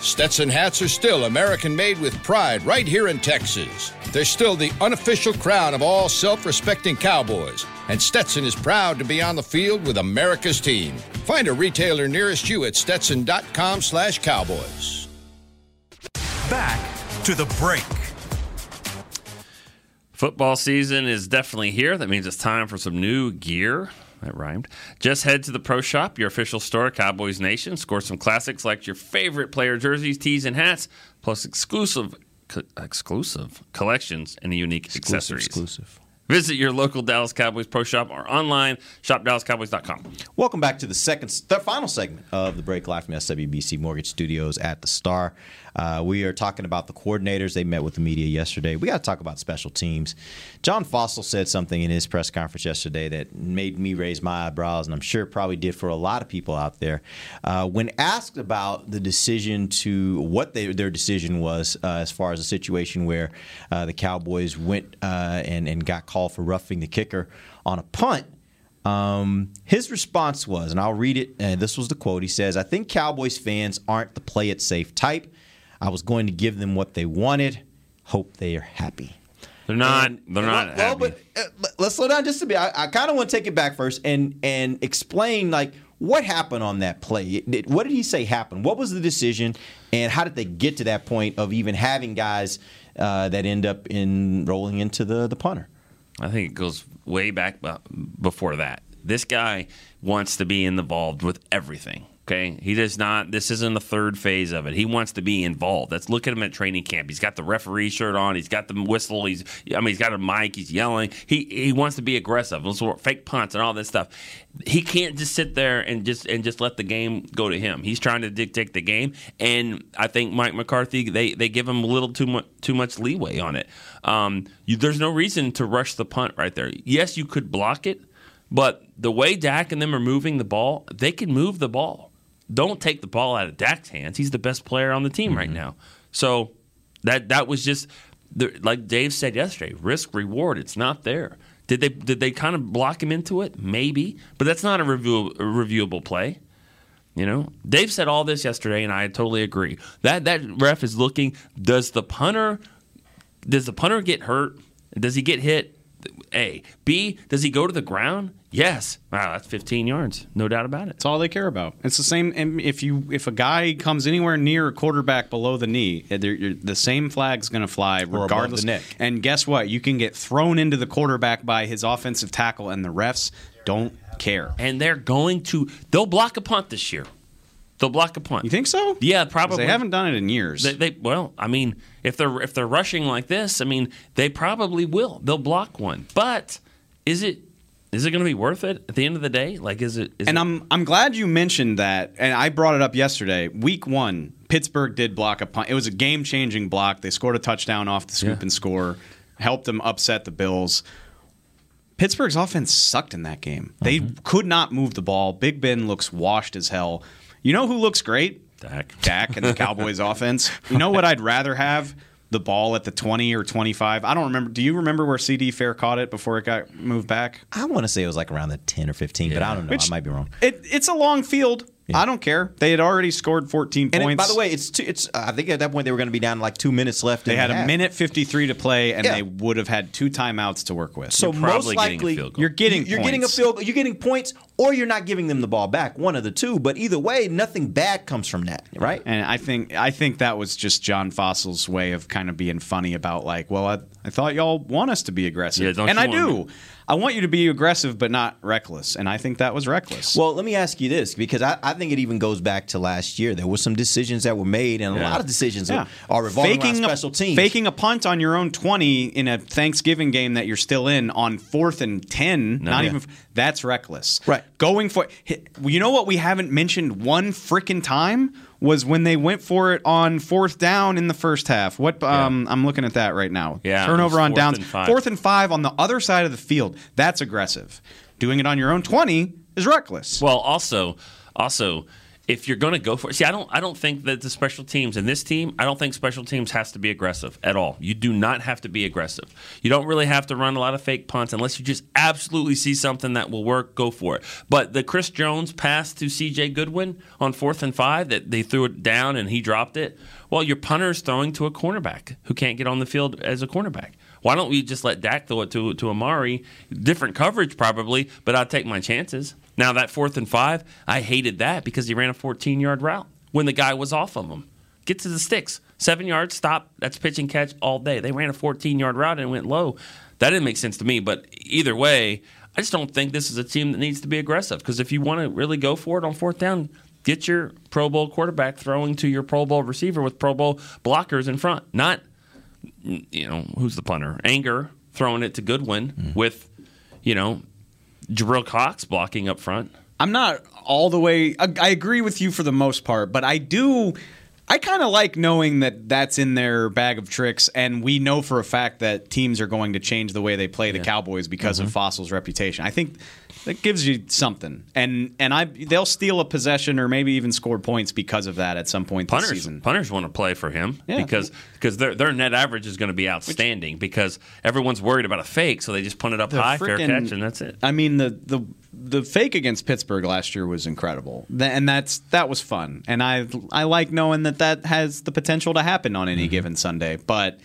G: Stetson hats are still American made with pride right here in Texas. They're still the unofficial crown of all self respecting cowboys, and Stetson is proud to be on the field with America's team. Find a retailer nearest you at stetson.com slash cowboys.
A: Back to the break.
D: Football season is definitely here. That means it's time for some new gear. That rhymed. Just head to the Pro Shop, your official store, Cowboys Nation. Score some classics like your favorite player jerseys, tees, and hats, plus exclusive co- exclusive collections and unique
C: Exclusive,
D: accessories.
C: exclusive.
D: Visit your local Dallas Cowboys Pro Shop or online shopdallascowboys.com.
C: Welcome back to the second, the final segment of the break live from SWBC Mortgage Studios at the Star. Uh, we are talking about the coordinators. They met with the media yesterday. We got to talk about special teams. John Fassel said something in his press conference yesterday that made me raise my eyebrows, and I'm sure it probably did for a lot of people out there. Uh, when asked about the decision to what they, their decision was uh, as far as a situation where uh, the Cowboys went uh, and, and got called for roughing the kicker on a punt. Um, his response was, and I'll read it, and this was the quote. He says, I think Cowboys fans aren't the play it safe type. I was going to give them what they wanted. Hope they are happy.
D: They're not.
C: And-
D: they're not
C: well,
D: happy.
C: but uh, let- let's slow down just a bit. I, I kind of want to take it back first and and explain like what happened on that play. What did he say happened? What was the decision, and how did they get to that point of even having guys uh, that end up in rolling into the the punter?
D: I think it goes way back before that. This guy wants to be involved with everything. Okay, he does not. This isn't the third phase of it. He wants to be involved. Let's look at him at training camp. He's got the referee shirt on. He's got the whistle. He's, I mean, he's got a mic. He's yelling. He he wants to be aggressive. Were fake punts and all this stuff. He can't just sit there and just and just let the game go to him. He's trying to dictate the game, and I think Mike McCarthy they they give him a little too much too much leeway on it. Um, you, there's no reason to rush the punt right there. Yes, you could block it, but the way Dak and them are moving the ball, they can move the ball. Don't take the ball out of Dak's hands. He's the best player on the team right mm-hmm. now. So that that was just the, like Dave said yesterday. Risk reward. It's not there. Did they did they kind of block him into it? Maybe, but that's not a, review, a reviewable play. You know, Dave said all this yesterday, and I totally agree. That that ref is looking. Does the punter does the punter get hurt? Does he get hit? A. B. Does he go to the ground? Yes. Wow, that's 15 yards, no doubt about it.
E: That's all they care about. It's the same. and If you if a guy comes anywhere near a quarterback below the knee, eh, they're- you're- the same flag's going to fly
C: above
E: regardless.
C: the.
E: And guess what? You can get thrown into the quarterback by his offensive tackle, and the refs don't care.
D: And they're going to they'll block a punt this year. They'll block a punt.
E: You think so?
D: Yeah, probably.
E: They haven't done it in years.
D: They, they well, I mean, if they're if they're rushing like this, I mean, they probably will. They'll block one. But is it is it going to be worth it at the end of the day? Like, is it? Is
E: and
D: it,
E: I'm I'm glad you mentioned that, and I brought it up yesterday. Week one, Pittsburgh did block a punt. It was a game changing block. They scored a touchdown off the scoop
D: Yeah.
E: and score, helped them upset the Bills. Pittsburgh's offense sucked in that game. They
D: Mm-hmm.
E: could not move the ball. Big Ben looks washed as hell. You know who looks great?
D: Dak.
E: Dak and the (laughs) Cowboys offense. You know what I'd rather have? The ball at the 20 or 25. I don't remember. Do you remember where CeeDee Fair caught it before it got moved back?
C: I want to say it was like around the 10 or 15, but I don't know.
E: Which-
C: I might be wrong.
E: It, it's a long field. I don't care. They had already scored 14
C: And it-
E: points.
C: by the way, it's two, it's. I think at that point they were going to be down like two minutes left.
E: they had
C: the
E: a
C: half.
E: minute 53 to play, and
C: Yeah.
E: they would have had two timeouts to work with.
C: So
D: You're
C: most
D: probably getting a
C: likely
D: field goal.
E: you're getting
C: you're getting a
E: points.
C: field. You're getting points, or you're not giving them the ball back. One of the two. But either way, nothing bad comes from that, right?
E: And I think I think that was just John Fassel's way of kind of being funny about like, well, I, I thought y'all want us to be aggressive,
D: Yeah, don't
E: and
D: you
E: I
D: want
E: do. I want you to be aggressive, but not reckless, and I think that was reckless.
C: Well, let me ask you this because I, I think it even goes back to last year. There were some decisions that were made, and a
D: Yeah.
C: lot of decisions
E: Yeah.
C: are, revolving around
E: a-
C: special teams.
E: Faking a punt on your own 20 in a Thanksgiving game that you're still in on fourth and 10, not
C: Yeah.
E: even that's reckless.
C: Right.
E: Going for You know what we haven't mentioned one freaking time was when they went for it on fourth down in the first half. What um I'm looking at that right now.
D: Yeah,
E: Turnover on downs.
D: and five.
E: Fourth and 5 on the other side of the field. That's aggressive. Doing it on your own 20 is reckless.
D: Well, also, also, if you're going to go for it, see, I don't, I don't think that the special teams in this team, I don't think special teams has to be aggressive at all. You do not have to be aggressive. You don't really have to run a lot of fake punts unless you just absolutely see something that will work. Go for it. But the Chris Jones pass to C.J. Goodwin on fourth and five that they threw it down and he dropped it. Well, your punter is throwing to a cornerback who can't get on the field as a cornerback. Why don't we just let Dak throw it to to Amari? Different coverage probably, but I'll take my chances. Now that fourth and five, I hated that because he ran a 14 yard route when the guy was off of him. Get to the sticks, seven yards, stop. That's pitch and catch all day. They ran a 14 yard route and went low. That didn't make sense to me. But either way, I just don't think this is a team that needs to be aggressive because if you want to really go for it on fourth down, get your Pro Bowl quarterback throwing to your Pro Bowl receiver with Pro Bowl blockers in front, not you know who's the punter, Anger throwing it to Goodwin mm. with you know Jabril Cox blocking up front.
E: I'm not all the way. I agree with you for the most part, but I do. I kind of like knowing that that's in their bag of tricks, and we know for a fact that teams are going to change the way they play the yeah. Cowboys because mm-hmm. of Fassel's reputation. I think that gives you something, and and I they'll steal a possession or maybe even score points because of that at some point
D: punters,
E: this season.
D: Punters want to play for him yeah. because because their their net average is going to be outstanding Which, because everyone's worried about a fake, so they just punt it up high, frickin', fair catch, and that's it.
E: I mean the the the fake against Pittsburgh last year was incredible, and that's that was fun, and I I like knowing that that has the potential to happen on any mm-hmm. given Sunday, but.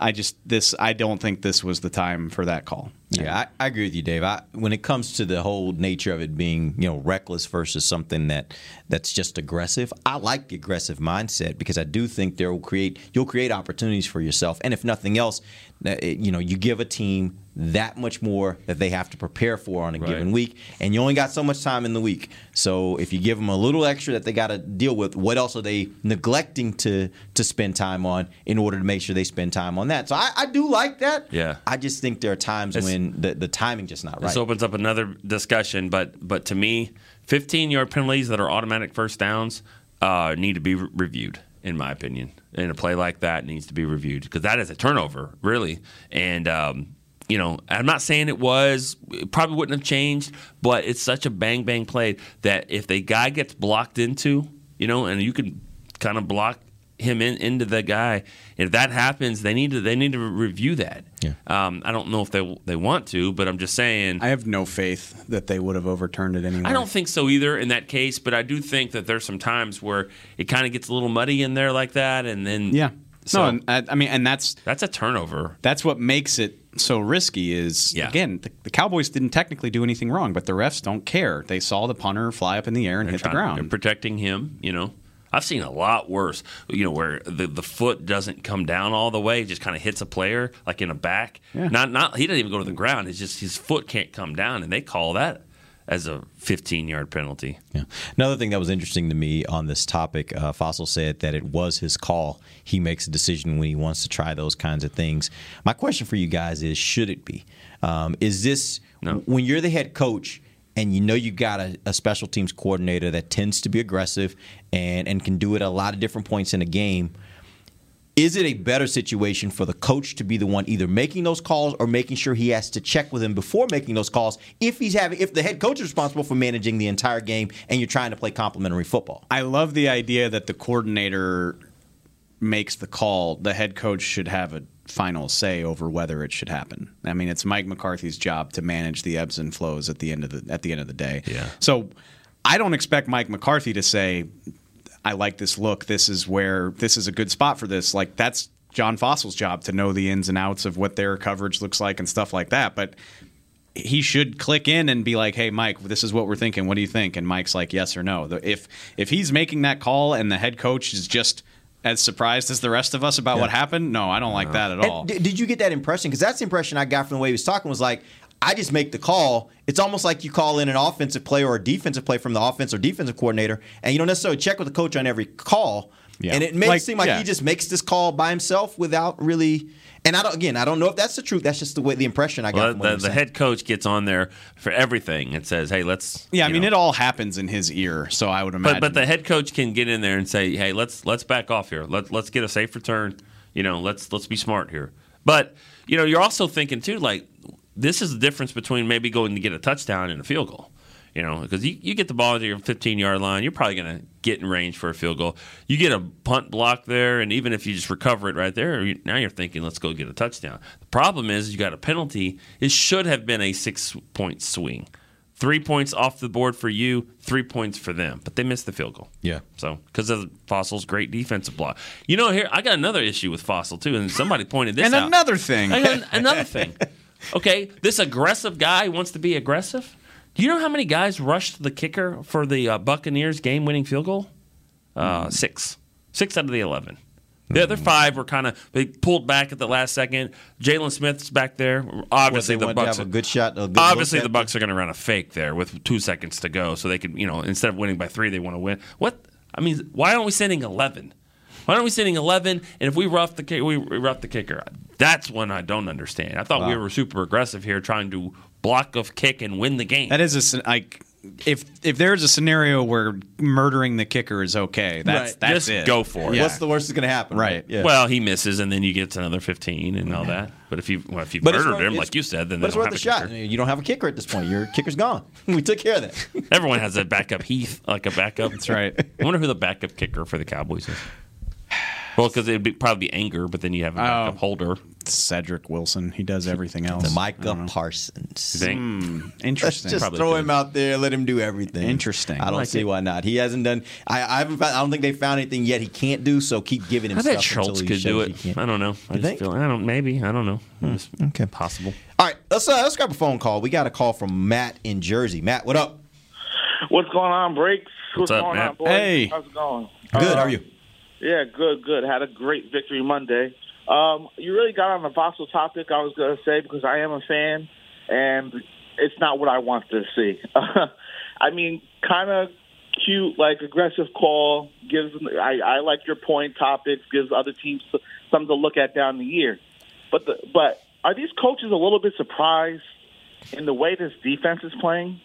E: I just this I don't think this was the time for that call.
C: Yeah, I, I, agree with you, Dave. I, when it comes to the whole nature of it being, you know, reckless versus something that that's just aggressive, I like the aggressive mindset because I do think there will create you'll create opportunities for yourself, and if nothing else, uh, you know, you give a team that much more that they have to prepare for on a right. given week, and you only got so much time in the week. So if you give them a little extra that they got to deal with, what else are they neglecting to to spend time on in order to make sure they spend time on that? So I, I do like that.
D: Yeah,
C: I just think there are times it's, when the the timing just not right.
D: This opens up another discussion, but but to me, 15 yard penalties that are automatic first downs uh, need to be re- reviewed in my opinion. And a play like that needs to be reviewed because that is a turnover, really. And um, you know, I'm not saying it was, it probably wouldn't have changed, but it's such a bang bang play that if the guy gets blocked into, you know, and you can kind of block him in, into the guy. If that happens, they need to they need to review that.
C: Yeah.
D: Um, I don't know if they they want to, but I'm just saying.
E: I have no faith that they would have overturned it anyway.
D: I don't think so either in that case, but I do think that there's some times where it kind of gets a little muddy in there like that, and then
E: yeah. So, no, I, I mean, and that's
D: that's a turnover.
E: That's what makes it so risky. Is yeah. again, the, the, Cowboys didn't technically do anything wrong, but the refs don't care. They saw the punter fly up in the air and
D: they're
E: hit
D: trying,
E: the ground.
D: They're protecting him, you know. I've seen a lot worse, you know, where the, the foot doesn't come down all the way, just kind of hits a player like in a back. Yeah. Not not he doesn't even go to the ground. It's just his foot can't come down, and they call that as a 15 yard penalty.
C: Yeah. Another thing that was interesting to me on this topic, uh, Fassel said that it was his call. He makes a decision when he wants to try those kinds of things. My question for you guys is: Should it be? Um, is this no. when you're the head coach? And you know you've got a, a, special teams coordinator that tends to be aggressive and, and can do it at a lot of different points in a game. Is it a better situation for the coach to be the one either making those calls or making sure he has to check with him before making those calls if he's having if the head coach is responsible for managing the entire game and you're trying to play complementary football?
E: I love the idea that the coordinator makes the call. The head coach should have a final say over whether it should happen. I mean, it's Mike McCarthy's job to manage the ebbs and flows at the end of the at the end of the day.
D: Yeah.
E: So I don't expect Mike McCarthy to say, "I like this look. This is where this is a good spot for this." Like that's John Fassel's job to know the ins and outs of what their coverage looks like and stuff like that. But he should click in and be like, "Hey, Mike, this is what we're thinking. What do you think?" And Mike's like, "Yes or no." If if he's making that call and the head coach is just as surprised as the rest of us about yeah. what happened? No, I don't like that at all.
C: D- did you get that impression? Because that's the impression I got from the way he was talking. Was like, I just make the call. It's almost like you call in an offensive play or a defensive play from the offense or defensive coordinator, and you don't necessarily check with the coach on every call. Yeah. And it makes like, seem like yeah. he just makes this call by himself without really and I don't again, I don't know if that's the truth. That's just the way the impression I got.
D: Well, the, the head coach gets on there for everything and says, "Hey, let's."
E: Yeah, I mean, know. it all happens in his ear, so I would imagine.
D: But but the head coach can get in there and say, "Hey, let's let's back off here. Let let's get a safe return. You know, let's let's be smart here." But you know, you're also thinking too, like this is the difference between maybe going to get a touchdown and a field goal. You know, because you, you get the ball to your 15 yard line, you're probably going to get in range for a field goal. You get a punt block there, and even if you just recover it right there, you, now you're thinking, let's go get a touchdown. The problem is you got a penalty. It should have been a six point swing. Three points off the board for you, three points for them, but they missed the field goal.
C: Yeah.
D: So because of Fassel's great defensive block, you know, here I got another issue with Fassel too, and somebody pointed this
E: And
D: out.
E: another thing.
D: Another thing. Okay, this aggressive guy wants to be aggressive. Do you know how many guys rushed the kicker for the uh, Buccaneers game-winning field goal? Uh, Six, six out of the eleven. The other five were kind of they pulled back at the last second. Jaylon Smith's back there. Obviously, the Bucks
C: have a good shot, a good
D: obviously, the Bucks are going to run a fake there with two seconds to go, so they could, you know, instead of winning by three, they want to win. What? I mean, why aren't we sending eleven? Why aren't we sending eleven? And if we rough the we rough the kicker. That's one I don't understand. I thought we were super aggressive here, trying to block a kick and win the game.
E: That is a scen- like if if there's a scenario where murdering the kicker is okay, that's
D: Right.
E: that's
D: Just
E: it.
D: go for it.
E: Yeah.
D: What's
C: the worst that's going to happen?
E: Right.
D: Well, he misses, and then you get to another fifteen and all that. But if you well, if you
C: But
D: murdered
C: worth-
D: him, like you said, then
C: but
D: they
C: it's worth
D: have
C: a
D: a
C: shot.
D: kicker.
C: You don't have a kicker at this point. Your kicker's gone. (laughs) we took care of that.
D: Everyone has a backup Heath, like a backup. That's
E: right.
D: I wonder who the backup kicker for the Cowboys is. Well, because it'd be, probably be anger, but then you have a backup
E: Oh.
D: holder.
E: Cedric Wilson. He does everything else.
C: Micah Parsons.
D: You think?
E: Hmm,
C: Let's
E: interesting.
C: just
D: Probably
C: throw
D: could.
C: him out there. Let him do everything.
E: Interesting.
C: I don't
E: Like
C: see
E: it.
C: why not. He hasn't done. I, I haven't. Found, I don't think they found anything yet. He can't do. So keep giving him
D: I bet
C: stuff
D: Schultz
C: until he
D: could do
C: shows
D: it.
C: he can.
D: I don't know. I
C: You
D: just
C: think?
D: feel I don't. Maybe I don't know. It's
C: okay,
D: possible.
C: All right, let's uh, let's grab a phone call. We got a call from Matt in Jersey. Matt, what up?
H: What's going on, Breaks?
C: What's up,
H: going
C: Matt?
H: on, boys?
C: Hey.
H: How's it going?
C: Good.
H: Uh,
C: how are you?
H: Yeah, good, good. Had a great victory Monday. Um, you really got on the Fassel topic, I was going to say, because I am a fan, and it's not what I want to see. (laughs) I mean, kind of cute, like aggressive call. Gives I, I like your point topics. Gives other teams something to look at down the year. But the, but are these coaches a little bit surprised in the way this defense is playing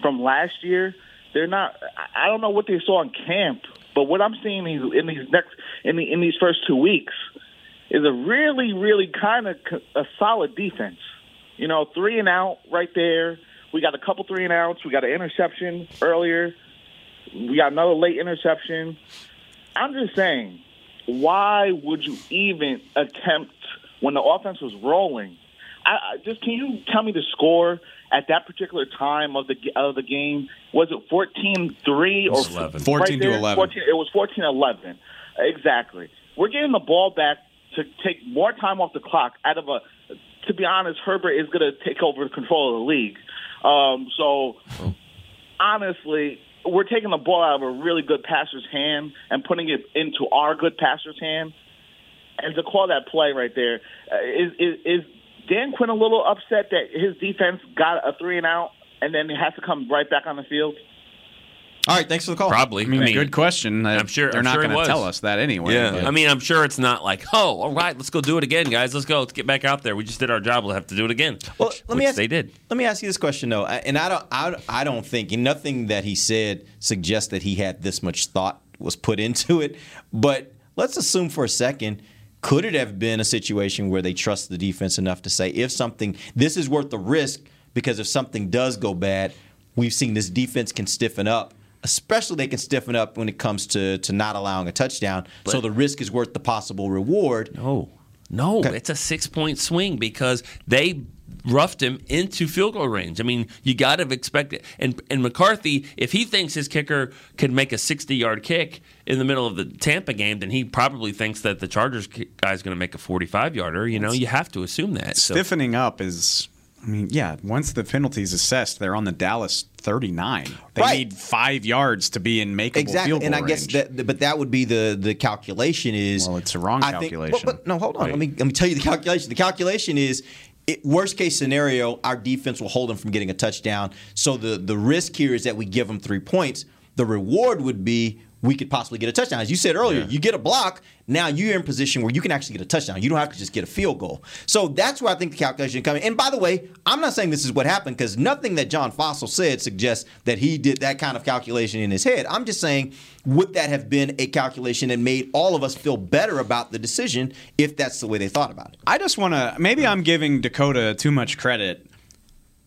H: from last year? They're not. I don't know what they saw in camp, but what I'm seeing in these, in these next in the in these first two weeks is a really, really kind of a solid defense. You know, three and out right there. We got a couple three and outs. We got an interception earlier. We got another late interception. I'm just saying, why would you even attempt when the offense was rolling? I, I just can you tell me the score at that particular time of the of the game? Was it 14-3 or
E: was 11.
H: right
E: 14 to 11.
H: 14 it was 14-11. Exactly. We're getting the ball back to take more time off the clock out of a. To be honest, Herbert is going to take over control of the league. Um, so honestly, we're taking the ball out of a really good passer's hand and putting it into our good passer's hand. And to call that play right there, uh, is, is, is Dan Quinn a little upset that his defense got a three and out and then he has to come right back on the field?
C: All right, thanks for the call.
D: Probably.
E: I mean, good question.
D: I'm sure
E: they're
D: I'm
E: not
D: sure
E: going to tell us that anyway.
D: Yeah.
E: but-
D: I mean, I'm sure it's not like, oh, all right, let's go do it again, guys. Let's go. Let's get back out there. We just did our job. We'll have to do it again.
C: Well, let me
D: Which
C: ask,
D: they did.
C: Let me ask you this question though, I- and I don't, I, I don't think and nothing that he said suggests that he had this much thought was put (laughs) into it. But let's assume for a second, could it have been a situation where they trust the defense enough to say, if something, this is worth the risk because if something does go bad, we've seen this defense can stiffen up. Especially they can stiffen up when it comes to to not allowing a touchdown. so the risk is worth the possible reward.
D: No. No, it's a six point swing because they roughed him into field goal range. I mean, you got to expect it. And and McCarthy, if he thinks his kicker can make a 60 yard kick in the middle of the Tampa game, then he probably thinks that the Chargers guy is going to make a 45 yarder. You know, you have to assume that. So
E: Stiffening up is, I mean, yeah, once the penalty is assessed, they're on the Dallas 39. They
C: Right.
E: need five yards to be in makeable
C: exactly,
E: field goal
C: and I guess that, but that would be the the calculation is. Well,
E: it's a wrong
C: I think-
E: calculation.
C: but, but no, hold on. Let me let me tell you the calculation. The calculation is. It, worst case scenario, our defense will hold them from getting a touchdown. So the the risk here is that we give them three points. The reward would be we could possibly get a touchdown. As you said earlier, you get a block. Now you're in position where you can actually get a touchdown. You don't have to just get a field goal. So that's where I think the calculation is coming. And by the way, I'm not saying this is what happened because nothing that John Fassel said suggests that he did that kind of calculation in his head. I'm just saying, would that have been a calculation that made all of us feel better about the decision if that's the way they thought about it?
E: I just want to. Maybe I'm giving Dakota too much credit.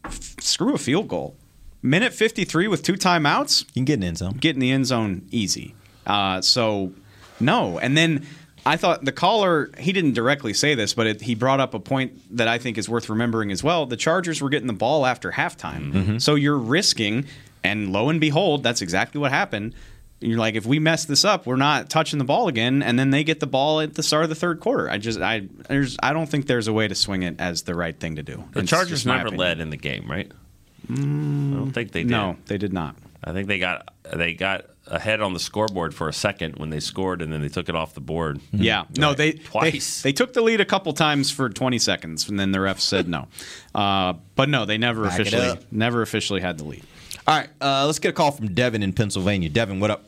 E: F- Screw a field goal. Minute 53 with two timeouts,
C: you can get in the end zone.
E: Get in the end zone easy. Uh, so, no. And then I thought the caller, he didn't directly say this, but it, he brought up a point that I think is worth remembering as well. The Chargers were getting the ball after halftime.
C: Mm-hmm.
E: So you're risking, and lo and behold, that's exactly what happened. You're like, if we mess this up, we're not touching the ball again, and then they get the ball at the start of the third quarter. I just, I, there's, I don't think there's a way to swing it as the right thing to do.
D: The Chargers
E: just my
D: never
E: opinion.
D: led in the game, right? I don't think they did.
E: No, they did not.
D: I think they got they got ahead on the scoreboard for a second when they scored, and then they took it off the board. (laughs)
E: Yeah, no, they
D: twice.
E: They, they took the lead a couple times for 20 seconds, and then the ref said no. Uh, but no, they never
C: Back
E: officially never officially had the lead.
C: All right, uh, let's get a call from Devin in Pennsylvania. Devin, what up?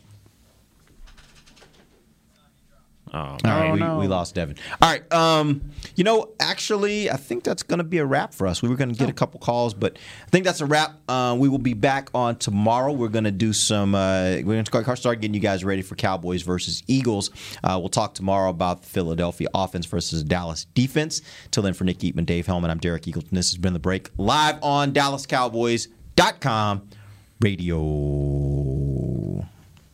D: Oh,
C: All right, we, we lost Devin. All right, um, you know, actually, I think that's going to be a wrap for us. We were going to get a couple calls, but I think that's a wrap. Uh, we will be back on tomorrow. We're going to do some. Uh, we're going to start getting you guys ready for Cowboys versus Eagles. Uh, we'll talk tomorrow about the Philadelphia offense versus Dallas defense. Till then, for Nick Eatman, Dave Helman, I'm Derek Eagleton. This has been the break live on DallasCowboys.com radio.